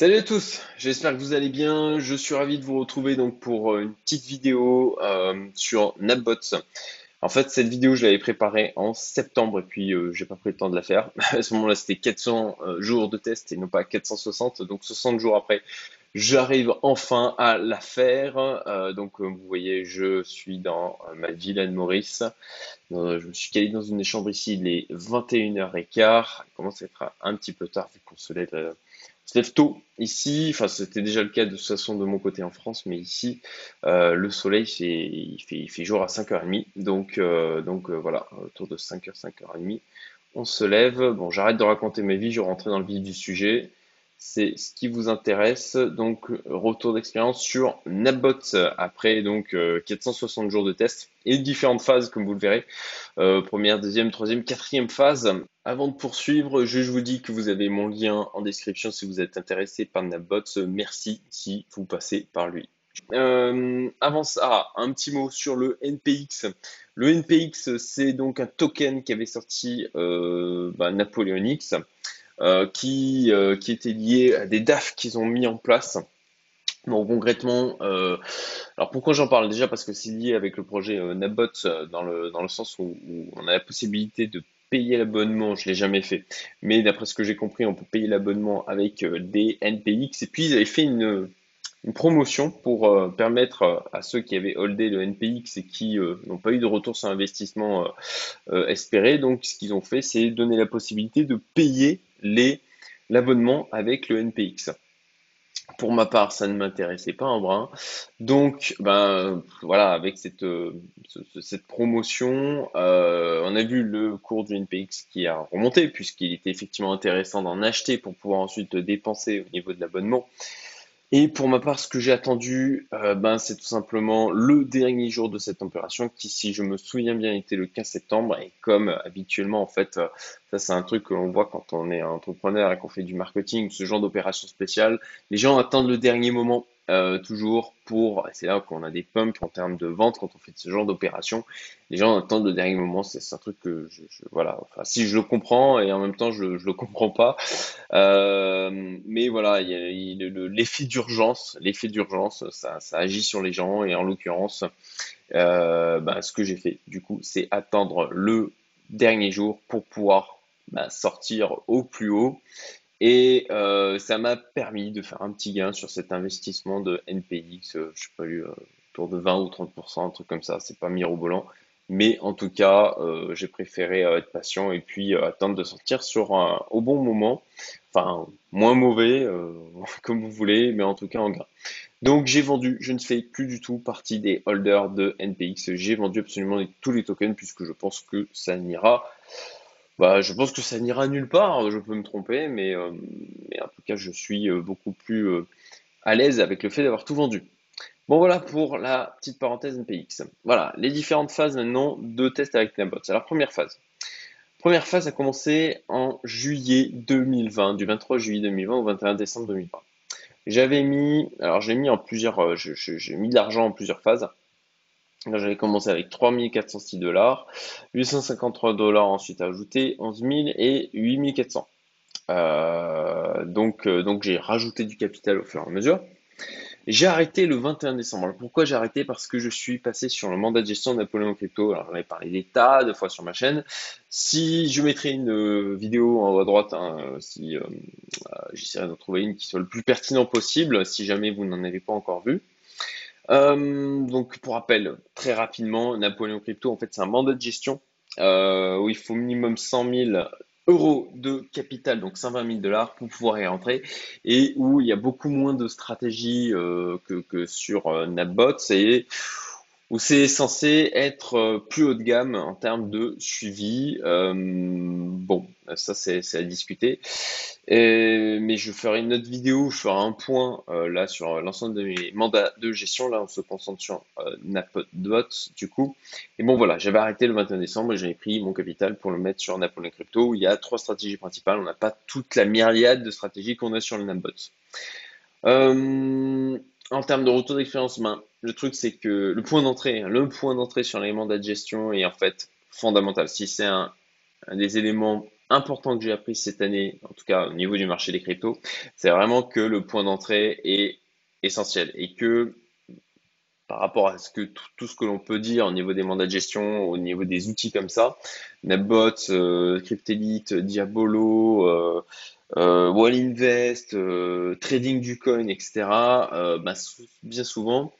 Salut à tous, j'espère que vous allez bien. Je suis ravi de vous retrouver donc pour euh, une petite vidéo euh, sur NapBots. En fait, cette vidéo, je l'avais préparée en septembre et puis euh, j'ai pas pris le temps de la faire. À ce moment-là, c'était 400 jours de test et non pas 460. Donc 60 jours après, j'arrive enfin à la faire. donc vous voyez, je suis dans ma villa de Maurice. je me suis calé dans une chambre ici, il est 21h15. Il commence à être un petit peu tard vu qu'on se lève se lève tôt ici, enfin c'était déjà le cas de toute façon de mon côté en France, mais ici euh, le soleil il, fait, il fait jour à 5h30, donc, euh, donc euh, voilà, autour de 5h, 5h30, on se lève. Bon, j'arrête de raconter ma vie, je rentre dans le vif du sujet c'est ce qui vous intéresse. Donc, retour d'expérience sur Napbot après donc 460 euh, jours de test et différentes phases, comme vous le verrez. Euh, première, deuxième, troisième, quatrième phase. Avant de poursuivre, je vous dis que vous avez mon lien en description si vous êtes intéressé par Napbot. Merci si vous passez par lui. Euh, avant ça, un petit mot sur le NPX. Le NPX, c'est donc un token qui avait sorti euh, bah, qui, euh, qui étaient liés à des DAF qu'ils ont mis en place. Donc concrètement, euh, alors pourquoi j'en parle déjà? Parce que c'est lié avec le projet Nabot dans le dans le sens où, on a la possibilité de payer l'abonnement, je l'ai jamais fait, mais d'après ce que j'ai compris, on peut payer l'abonnement avec des NPX et puis ils avaient fait une une promotion pour euh, permettre euh, à ceux qui avaient holdé le NPX et qui euh, n'ont pas eu de retour sur investissement espéré. Donc, ce qu'ils ont fait, c'est donner la possibilité de payer l'abonnement avec le NPX. Pour ma part, ça ne m'intéressait pas un brin. Donc, ben voilà, avec cette, cette promotion, on a vu le cours du NPX qui a remonté, puisqu'il était effectivement intéressant d'en acheter pour pouvoir ensuite dépenser au niveau de l'abonnement. Et pour ma part, ce que j'ai attendu, euh, ben, c'est tout simplement le dernier jour de cette opération qui, si je me souviens bien, était le 15 septembre. Et comme habituellement, en fait, euh, ça c'est un truc que l'on voit quand on est entrepreneur et qu'on fait du marketing, ce genre d'opération spéciale, les gens attendent le dernier moment euh, toujours pour, c'est là qu'on a des pumps en termes de vente quand on fait ce genre d'opération. Les gens attendent le dernier moment, c'est un truc que je, voilà, si je le comprends et en même temps je, je le comprends pas, euh, mais voilà, l'effet d'urgence, l'effet d'urgence, ça, agit sur les gens et en l'occurrence, euh, ben, ce que j'ai fait du coup, c'est attendre le dernier jour pour pouvoir ben, sortir au plus haut et euh, ça m'a permis de faire un petit gain sur cet investissement de NPX, euh, je sais pas eu euh, autour de 20 ou 30%, un truc comme ça, c'est pas mirobolant. Mais en tout cas, euh, j'ai préféré être patient et puis attendre de sortir sur un, au bon moment. Enfin, moins mauvais, comme vous voulez, mais en tout cas en gain. Donc j'ai vendu, je ne fais plus du tout partie des holders de NPX. J'ai vendu absolument tous les tokens puisque je pense que ça n'ira bah, je pense que ça n'ira nulle part, je peux me tromper, mais, euh, mais en tout cas, je suis euh, beaucoup plus euh, à l'aise avec le fait d'avoir tout vendu. Bon, voilà pour la petite parenthèse NPX. Voilà, les différentes phases maintenant de test avec Nabots. Alors, première phase. Première phase a commencé en juillet 2020, du 23 juillet 2020 au 21 décembre 2020. J'avais mis, alors j'ai mis en plusieurs, j'ai mis de l'argent en plusieurs phases. J'avais commencé avec 3406 dollars, 853 dollars ensuite ajouté, 11 000 et 8400. Euh, donc, euh, donc j'ai rajouté du capital au fur et à mesure. J'ai arrêté le 21 décembre. Alors pourquoi j'ai arrêté? Parce que je suis passé sur le mandat de gestion de Napoléon Crypto. Alors j'en ai parlé des tas de fois sur ma chaîne. Si je mettrai une euh, vidéo en haut à droite, hein, si j'essaierai d'en trouver une qui soit le plus pertinent possible, si jamais vous n'en avez pas encore vu. Euh, donc, pour rappel, très rapidement, Napoléon Crypto, en fait, c'est un mandat de gestion euh, où il faut minimum 100 000 euros de capital, donc 120 000 dollars pour pouvoir y rentrer, et où il y a beaucoup moins de stratégies euh, que, sur euh, Napbot. C'est où c'est censé être euh, plus haut de gamme en termes de suivi. Euh, bon, ça c'est à discuter. mais je ferai une autre vidéo, je ferai un point euh, là sur l'ensemble de mes mandats de gestion. Là, on se concentre sur euh, du coup. Et bon, voilà, j'avais arrêté le 21 décembre et j'avais pris mon capital pour le mettre sur Napoléon Crypto où il y a trois stratégies principales. On n'a pas toute la myriade de stratégies qu'on a sur le Napbot. Euh, en termes de retour d'expérience, ben, le truc c'est que le point d'entrée, le point d'entrée sur les mandats de gestion est en fait fondamental. Si c'est un, des éléments important que j'ai appris cette année, en tout cas au niveau du marché des cryptos, c'est vraiment que le point d'entrée est essentiel et que par rapport à ce que tout, ce que l'on peut dire au niveau des mandats de gestion, au niveau des outils comme ça, Napbot, euh, Cryptelite, Diabolo, euh, euh, Wallinvest, euh, Trading du coin, etc. Bah, bien souvent,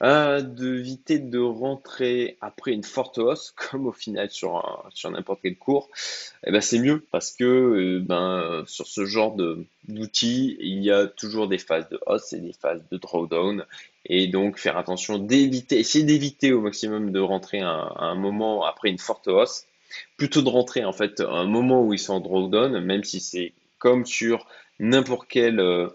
d'éviter de rentrer après une forte hausse, comme au final sur, sur n'importe quel cours, eh ben c'est mieux parce que euh, ben, sur ce genre d'outils, il y a toujours des phases de hausse et des phases de drawdown. Et donc faire attention d'éviter, essayer d'éviter au maximum de rentrer à, un moment après une forte hausse, plutôt de rentrer en fait à un moment où ils sont en drawdown, même si c'est comme sur n'importe quel euh,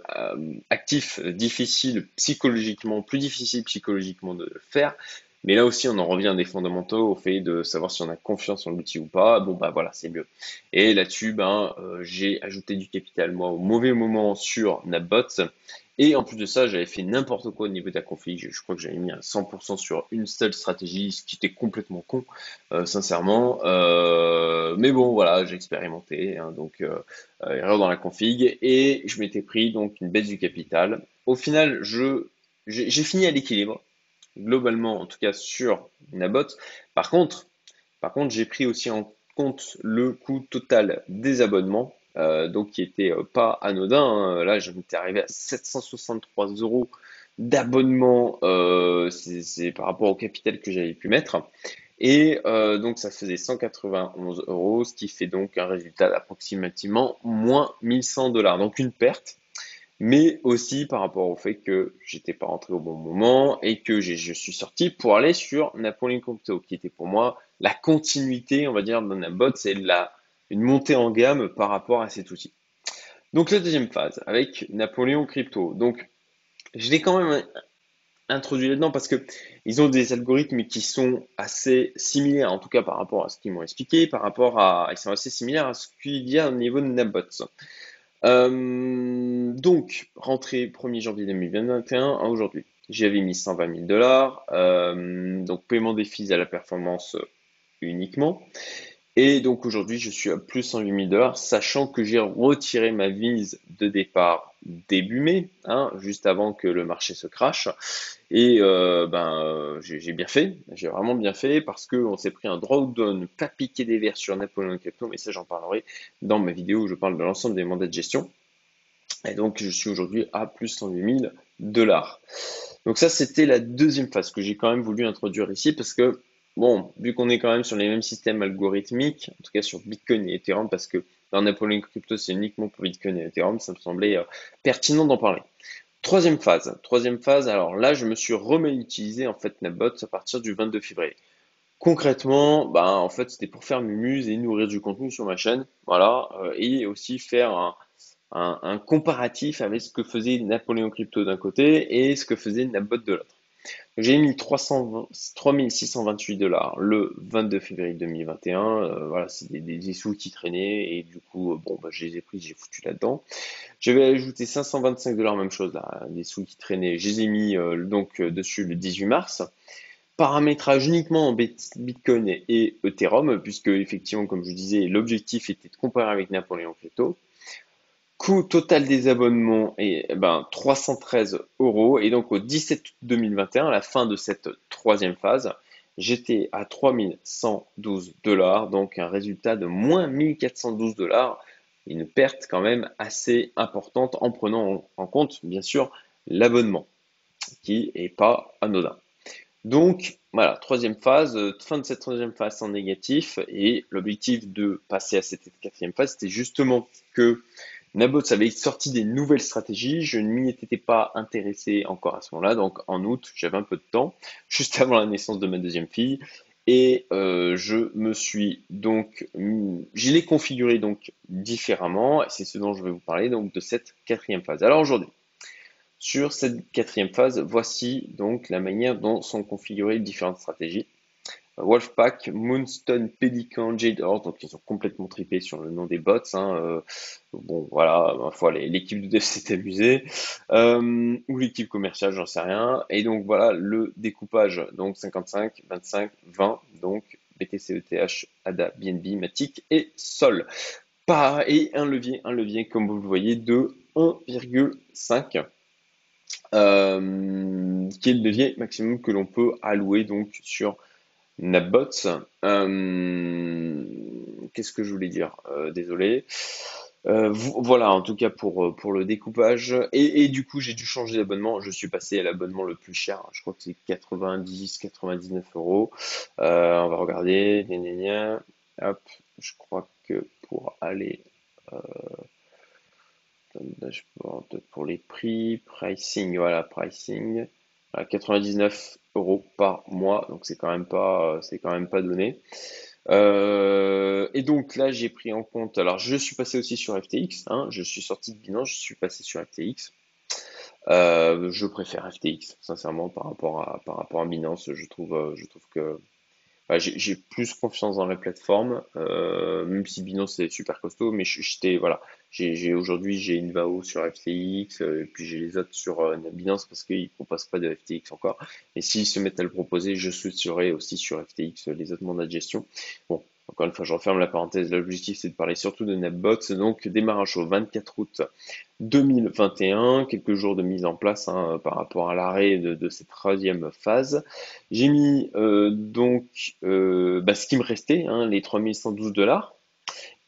actif difficile psychologiquement, plus difficile psychologiquement de faire. Mais là aussi, on en revient des fondamentaux au fait de savoir si on a confiance en l'outil ou pas. Bon, bah voilà, c'est mieux. Et là-dessus, ben, euh, j'ai ajouté du capital, moi, au mauvais moment sur NapBots. Et en plus de ça, j'avais fait n'importe quoi au niveau de la config. Je, crois que j'avais mis un 100% sur une seule stratégie, ce qui était complètement con, euh, sincèrement. Euh, mais bon, voilà, j'ai expérimenté, hein, donc euh, erreur dans la config, et je m'étais pris donc une baisse du capital. Au final, j'ai fini à l'équilibre, globalement, en tout cas sur Nabot. Par contre, par contre, j'ai pris aussi en compte le coût total des abonnements euh, donc qui était euh, pas anodin. Hein. Là, je m'étais arrivé à 763 euros d'abonnement, euh, par rapport au capital que j'avais pu mettre. Et donc ça faisait 191 euros, ce qui fait donc un résultat d'approximativement moins 1100 dollars. Donc une perte, mais aussi par rapport au fait que j'étais pas rentré au bon moment et que je suis sorti pour aller sur Napoleon Crypto, qui était pour moi la continuité, on va dire, d'un bot, c'est la une montée en gamme par rapport à cet outil. Donc la deuxième phase avec Napoléon Crypto. Donc je l'ai quand même introduit là-dedans parce que ils ont des algorithmes qui sont assez similaires, en tout cas par rapport à ce qu'ils m'ont expliqué, par rapport à, ils sont assez similaires à ce qu'il y a au niveau de Nabots. Euh, donc, rentrée 1er janvier 2021 à aujourd'hui. J'avais mis 120 000 dollars, euh, donc paiement des fees à la performance uniquement. Et donc aujourd'hui, je suis à plus 108 000 dollars, sachant que j'ai retiré ma mise de départ début mai, hein, juste avant que le marché se crache. Et euh, ben, j'ai bien fait, j'ai vraiment bien fait parce qu'on s'est pris un drawdown, pas piqué des verres sur Napoleon Crypto, mais ça j'en parlerai dans ma vidéo où je parle de l'ensemble des mandats de gestion. Et donc je suis aujourd'hui à plus 108 000 dollars. Donc ça c'était la deuxième phase que j'ai quand même voulu introduire ici parce que Bon, vu qu'on est quand même sur les mêmes systèmes algorithmiques, en tout cas sur Bitcoin et Ethereum, parce que dans Napoleon Crypto, c'est uniquement pour Bitcoin et Ethereum, ça me semblait euh, pertinent d'en parler. Troisième phase. Troisième phase, alors là, je me suis remis à utiliser en fait Nabot à partir du 22 février. Concrètement, bah, en fait, c'était pour faire mumuse et nourrir du contenu sur ma chaîne, voilà, euh, et aussi faire un, un, comparatif avec ce que faisait Napoléon Crypto d'un côté et ce que faisait Nabot de l'autre. J'ai mis 3628 dollars le 22 février 2021. Euh, voilà, c'est des, sous qui traînaient et du coup, euh, bon, bah, je les ai pris, j'ai foutu là-dedans. J'avais ajouté 525 dollars, même chose là, des sous qui traînaient. Je les ai mis euh, donc dessus le 18 mars. Paramétrage uniquement en Bitcoin et Ethereum, puisque effectivement, comme je disais, l'objectif était de comparer avec Napoléon Crypto. Coût total des abonnements est eh ben, 313 euros. Et donc au 17 août 2021, à la fin de cette troisième phase, j'étais à 3112 dollars, donc un résultat de moins 1412 dollars. Une perte quand même assez importante en prenant en compte, bien sûr, l'abonnement, qui n'est pas anodin. Donc voilà, troisième phase, fin de cette troisième phase en négatif, et l'objectif de passer à cette quatrième phase, c'était justement que Nabot avait sorti des nouvelles stratégies. Je ne m'y étais pas intéressé encore à ce moment-là. Donc en août, j'avais un peu de temps, juste avant la naissance de ma deuxième fille. Et euh, je me suis donc, je l'ai configuré donc différemment. Et c'est ce dont je vais vous parler donc de cette quatrième phase. Alors aujourd'hui, sur cette quatrième phase, voici donc la manière dont sont configurées différentes stratégies. Wolfpack, Moonstone, Pelican, Jade Horse, donc ils sont complètement tripés sur le nom des bots. Hein, euh, bon, voilà, ma foi, l'équipe de dev s'est amusée, euh, ou l'équipe commerciale, j'en sais rien. Et donc voilà le découpage, donc 55, 25, 20, donc BTC, ETH, ADA, BNB, Matic et Sol. Pas, et un levier, un levier, comme vous le voyez, de 1,5 euh, qui est le levier maximum que l'on peut allouer donc sur Nabbots. Euh, Qu'est-ce que je voulais dire? Euh, Désolé. Euh, voilà, en tout cas pour, le découpage. Et, du coup, j'ai dû changer d'abonnement. Je suis passé à l'abonnement le plus cher. Je crois que c'est 90, 99 euros. On va regarder. Je crois que pour aller dashboard pour les prix, pricing, voilà, pricing, à 99 euros par mois, donc c'est quand même pas, c'est quand même pas donné. Euh, et donc là, j'ai pris en compte. Alors, je suis passé aussi sur FTX. Hein, je suis sorti de Binance, je suis passé sur FTX. Euh, je préfère FTX, sincèrement, par rapport à par rapport à Binance. Je trouve, euh, je trouve que bah, j'ai plus confiance dans la plateforme, euh, même si Binance c'est super costaud, mais j'étais voilà, j'ai aujourd'hui j'ai une VAO sur FTX, euh, et puis j'ai les autres sur euh, Binance parce qu'ils ne proposent pas de FTX encore. Et s'ils se mettent à le proposer, je switcherai aussi sur FTX les autres mandats de gestion. Bon, encore une fois, je referme la parenthèse. L'objectif, c'est de parler surtout de NetBots. Donc, démarrage au 24 août 2021, quelques jours de mise en place hein, par rapport à l'arrêt de, cette troisième phase. J'ai mis euh, donc euh, bah, ce qui me restait, hein, les 3112 dollars.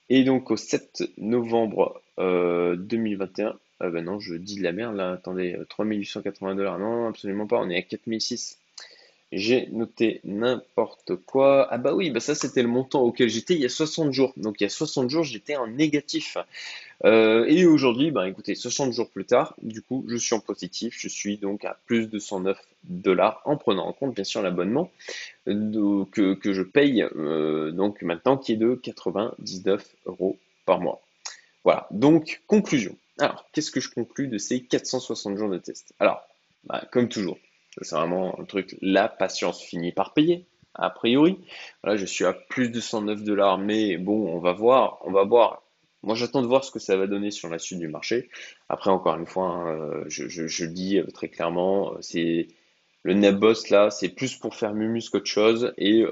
Et donc, au 7 novembre 2021, euh, bah non, je dis de la merde là, attendez, 3880 dollars, non, absolument pas, on est à 4006 j'ai noté n'importe quoi. Ah bah oui, bah ça c'était le montant auquel j'étais il y a 60 jours. Donc il y a 60 jours, j'étais en négatif. Euh, et aujourd'hui, bah écoutez, 60 jours plus tard, du coup, je suis en positif. Je suis donc à plus de 109 dollars en prenant en compte bien sûr l'abonnement euh, que, je paye euh, donc maintenant qui est de 99 euros par mois. Voilà, donc conclusion. Alors, qu'est-ce que je conclus de ces 460 jours de test? Alors, bah, comme toujours, c'est vraiment un truc, la patience finit par payer, a priori. Là, je suis à plus de 109 dollars, mais bon, on va voir, on va voir. Moi, j'attends de voir ce que ça va donner sur la suite du marché. Après, encore une fois, hein, euh, je, le dis euh, très clairement, euh, c'est le NetBoss là, c'est plus pour faire mumus qu'autre chose. Et,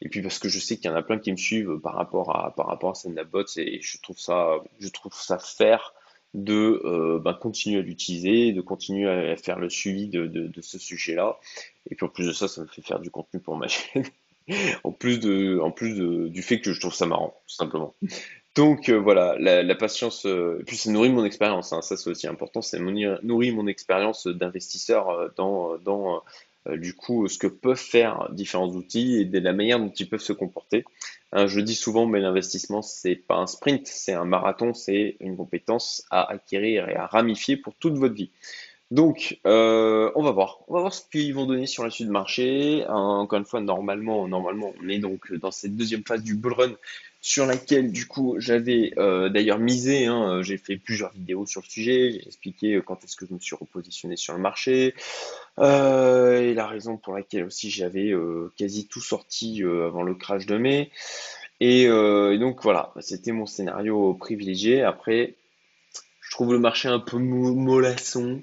et puis parce que je sais qu'il y en a plein qui me suivent par rapport à par rapport à et je trouve ça je trouve ça faire de euh, ben, continuer à l'utiliser, de continuer à faire le suivi de, ce sujet-là. Et puis en plus de ça, ça me fait faire du contenu pour ma chaîne. en plus, du fait que je trouve ça marrant, tout simplement. Donc euh, voilà, la, patience, euh, et puis ça nourrit mon expérience, hein, ça c'est aussi important, ça nourrit mon expérience d'investisseur dans, du coup ce que peuvent faire différents outils et de la manière dont ils peuvent se comporter. Hein, je dis souvent, mais l'investissement, c'est pas un sprint, c'est un marathon, c'est une compétence à acquérir et à ramifier pour toute votre vie. Donc, euh, on va voir. On va voir ce qu'ils vont donner sur la suite du marché. encore une fois, normalement, normalement, on est donc dans cette deuxième phase du bull run sur laquelle, du coup, j'avais euh, d'ailleurs misé. Hein, j'ai fait plusieurs vidéos sur le sujet. J'ai expliqué quand est-ce que je me suis repositionné sur le marché. Euh, et la raison pour laquelle aussi j'avais quasi tout sorti avant le crash de mai. Et, et donc, voilà, c'était mon scénario privilégié. Après, je trouve le marché un peu mollasson.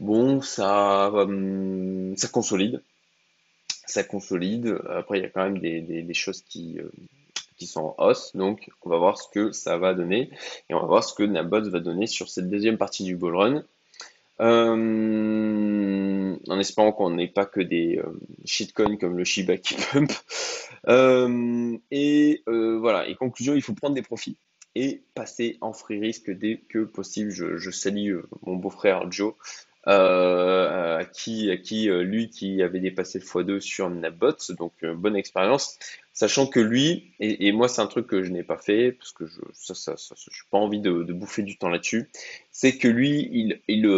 Bon, ça, hum, ça consolide. Ça consolide. Après, il y a quand même des, choses qui, euh, qui sont en hausse. Donc, on va voir ce que ça va donner. Et on va voir ce que Nabot va donner sur cette deuxième partie du bull run. Hum, en espérant qu'on n'ait pas que des euh, shitcoins comme le Shiba qui pump. Et euh, voilà, et conclusion, il faut prendre des profits et passer en free risk dès que possible. Je, salue euh, mon beau-frère Joe, euh, à qui, à qui euh, lui qui avait dépassé le x2 sur Nabot, donc bonne expérience. Sachant que lui, et, moi c'est un truc que je n'ai pas fait, parce que je ça, ça, ça, pas envie de, bouffer du temps là-dessus, c'est que lui, il, il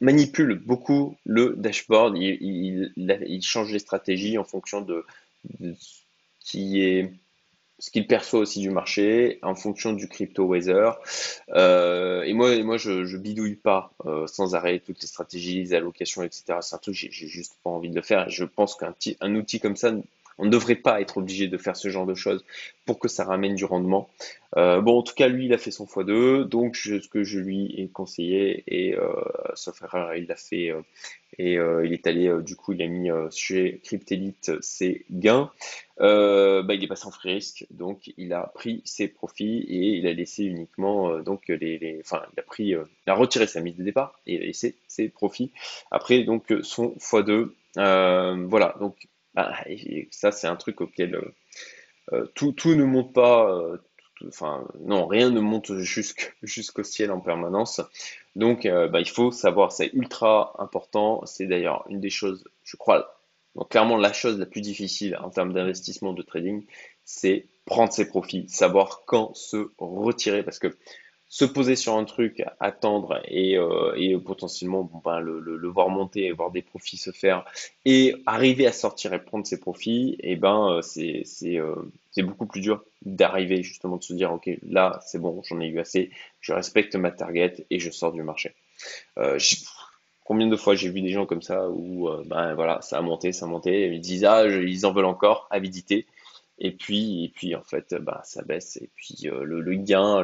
manipule beaucoup le dashboard, il, il, change les stratégies en fonction de, de ce qui est ce qu'il perçoit aussi du marché en fonction du crypto weather. Euh, et moi, moi, je, bidouille pas euh, sans arrêt toutes les stratégies, les allocations, etc. C'est un truc j'ai juste pas envie de le faire. je pense qu'un un outil comme ça on ne devrait pas être obligé de faire ce genre de choses pour que ça ramène du rendement. Euh, bon, en tout cas, lui, il a fait son x2, donc ce que je lui ai conseillé, et euh, sauf erreur, il l'a fait, euh, et il est allé, du coup, il a mis chez Cryptelite ses gains. bah, il est passé en free risk, donc il a pris ses profits et il a laissé uniquement, donc les, enfin, il a il a retiré sa mise de départ et laissé ses profits. Après, donc son x2, voilà, donc bah, ça c'est un truc auquel tout, tout ne monte pas enfin non, rien ne monte jusqu'au ciel en permanence. Donc euh, bah, il faut savoir, c'est ultra important. C'est d'ailleurs une des choses, je crois, clairement la chose la plus difficile en termes d'investissement de trading, c'est prendre ses profits, savoir quand se retirer parce que se poser sur un truc, attendre et, euh, et potentiellement bon, ben, le, le, voir monter et voir des profits se faire et arriver à sortir et prendre ses profits, et eh ben euh, euh, c'est beaucoup plus dur d'arriver justement de se dire ok là c'est bon j'en ai eu assez, je respecte ma target et je sors du marché. Combien de fois j'ai vu des gens comme ça où ben voilà ça a monté ça a monté ils disent ah ils en veulent encore avidité et puis et puis en fait ben, ça baisse et puis le, le gain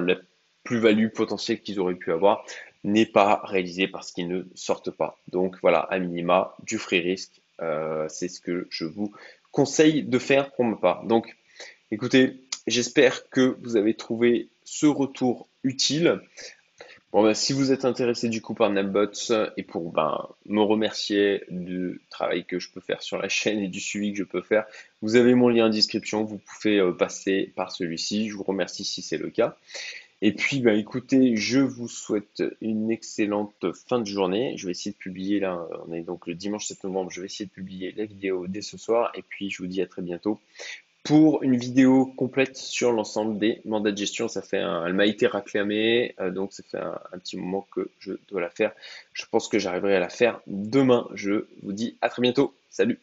plus-value potentielle qu'ils auraient pu avoir n'est pas réalisée parce qu'ils ne sortent pas. Donc voilà, à minima, du free risk, euh, c'est ce que je vous conseille de faire pour ma part. Donc écoutez, j'espère que vous avez trouvé ce retour utile. Bon, ben, si vous êtes intéressé du coup par Napbots et pour ben, me remercier du travail que je peux faire sur la chaîne et du suivi que je peux faire, vous avez mon lien en description, vous pouvez euh, passer par celui-ci. Je vous remercie si c'est le cas. Et puis, bah, écoutez, je vous souhaite une excellente fin de journée. Je vais essayer de publier là, on est donc le dimanche 7 novembre, je vais essayer de publier la vidéo dès ce soir. Et puis, je vous dis à très bientôt pour une vidéo complète sur l'ensemble des mandats de gestion. Ça fait elle m'a été réclamée, euh, donc ça fait un, petit moment que je dois la faire. Je pense que j'arriverai à la faire demain. Je vous dis à très bientôt. Salut